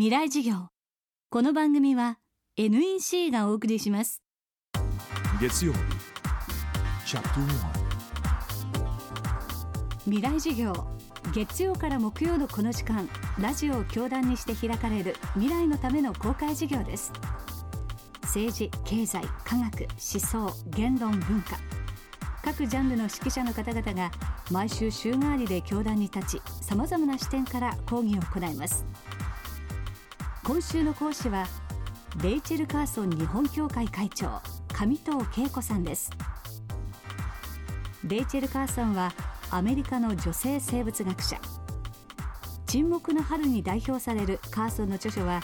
未来事業。この番組は NEC がお送りします。月曜日。チャプター未来事業。月曜から木曜のこの時間ラジオを教壇にして開かれる未来のための公開事業です。政治経済科学思想言論文化。各ジャンルの指揮者の方々が毎週週替わりで教壇に立ちさまざまな視点から講義を行います今週の講師はレイチェル・カーソン日本協会会長上藤恵子さんです。レイチェル・カーソンはアメリカの女性生物学者。沈黙の春に代表されるカーソンの著書は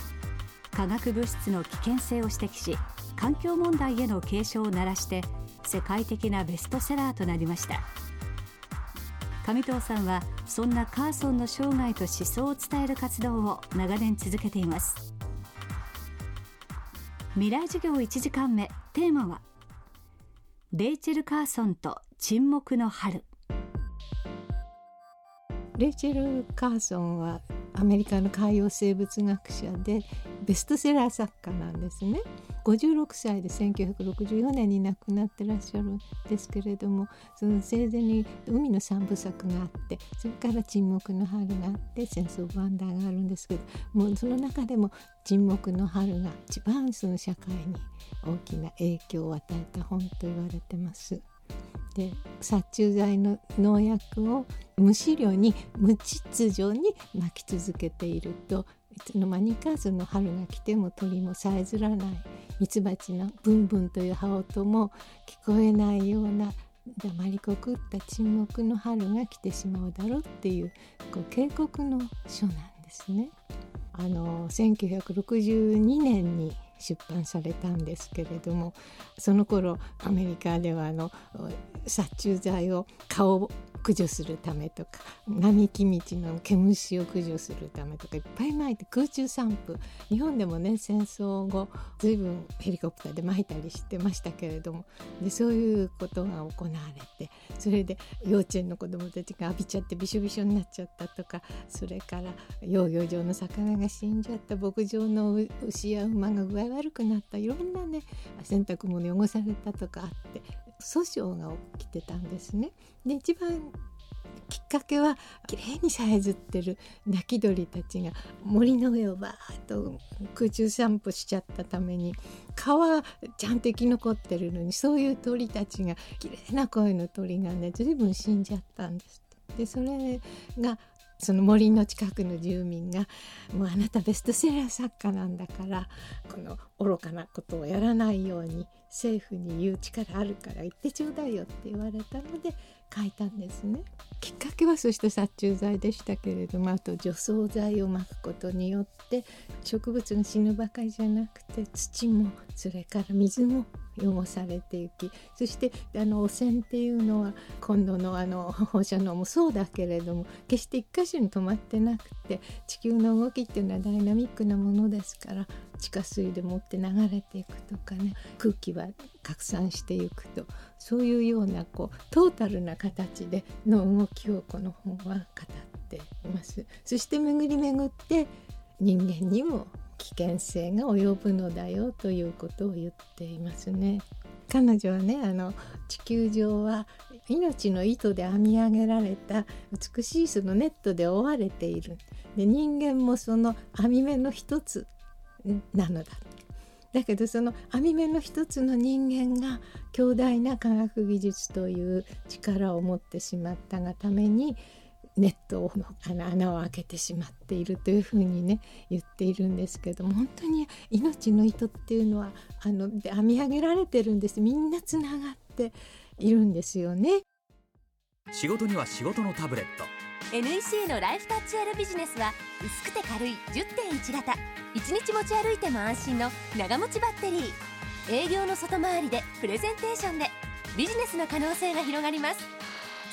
化学物質の危険性を指摘し環境問題への警鐘を鳴らして世界的なベストセラーとなりました。上藤さんはそんなカーソンの生涯と思想を伝える活動を長年続けています。未来授業1時間目。テーマはレイチェル・カーソンと沈黙の春。レイチェル・カーソンはアメリカの海洋生物学者でベストセラー作家なんですね。56歳で1964年に亡くなってらっしゃるんですけれどもその生前に海の三部作があってそれから沈黙の春があって戦争バンダーがあるんですけどもうその中でも沈黙の春が一番その社会に大きな影響を与えた本と言われてます。で殺虫剤の農薬を無飼料に無秩序にまき続けているといつの間にかその春が来ても鳥もさえずらないミツバチのブンブンという羽音も聞こえないような黙りこくった沈黙の春が来てしまうだろうっていうこう警告の書なんですね。あの1962年に出版されたんですけれどもその頃アメリカではあの殺虫剤を顔駆除するためとか並木道の毛虫を駆除するためとかいっぱい撒いて空中散布日本でもね戦争後随分ヘリコプターで撒いたりしてましたけれどもでそういうことが行われてそれで幼稚園の子どもたちが浴びちゃってびしょびしょになっちゃったとかそれから養魚場の魚が死んじゃった牧場の牛や馬が具合悪くなったいろんなね洗濯物汚されたとかあって訴訟が起きてたんですね。で一番きっかけはきれいにさえずってる鳴き鳥たちが森の上をバーッと空中散歩しちゃったために川ちゃんと生き残ってるのにそういう鳥たちがきれいな声の鳥がね随分死んじゃったんですでそれがその森の近くの住民が「もうあなたベストセラー作家なんだからこの愚かなことをやらないように政府に言う力あるから言ってちょうだいよ」って言われたので書いたんですね。きっかけはそして殺虫剤でしたけれどもあと除草剤をまくことによって植物が死ぬばかりじゃなくて土もそれから水も汚されていきそしてあの汚染っていうのは今度のあの放射能もそうだけれども決して一箇所に止まってなくて地球の動きっていうのはダイナミックなものですから地下水でもって流れていくとかね空気は拡散していくとそういうようなこうトータルな形での動きをこの本は語っています。そして巡り巡って人間にも危険性が及ぶのだよということを言っていますね。彼女はねあの地球上は命の糸で編み上げられた美しいそのネットで覆われているで人間もその編み目の一つなのだだけどその編み目の一つの人間が強大な科学技術という力を持ってしまったがためにネットの穴を開けてしまっているというふうにね言っているんですけども本当に命の糸っていうのはあの編み上げられてるんです。みんなつながっているんですよね。仕事には仕事のタブレット。NEC のライフタッチ L ビジネスは薄くて軽い10.1型。1日持ち歩いても安心の長持ちバッテリー。営業の外回りでプレゼンテーションで。ビジネスの可能性が広がります。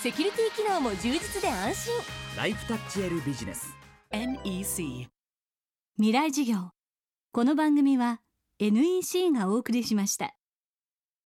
セキュリティ機能も充実で安心。ライフタッチ L ビジネス。NEC 未来事業。この番組は NEC がお送りしました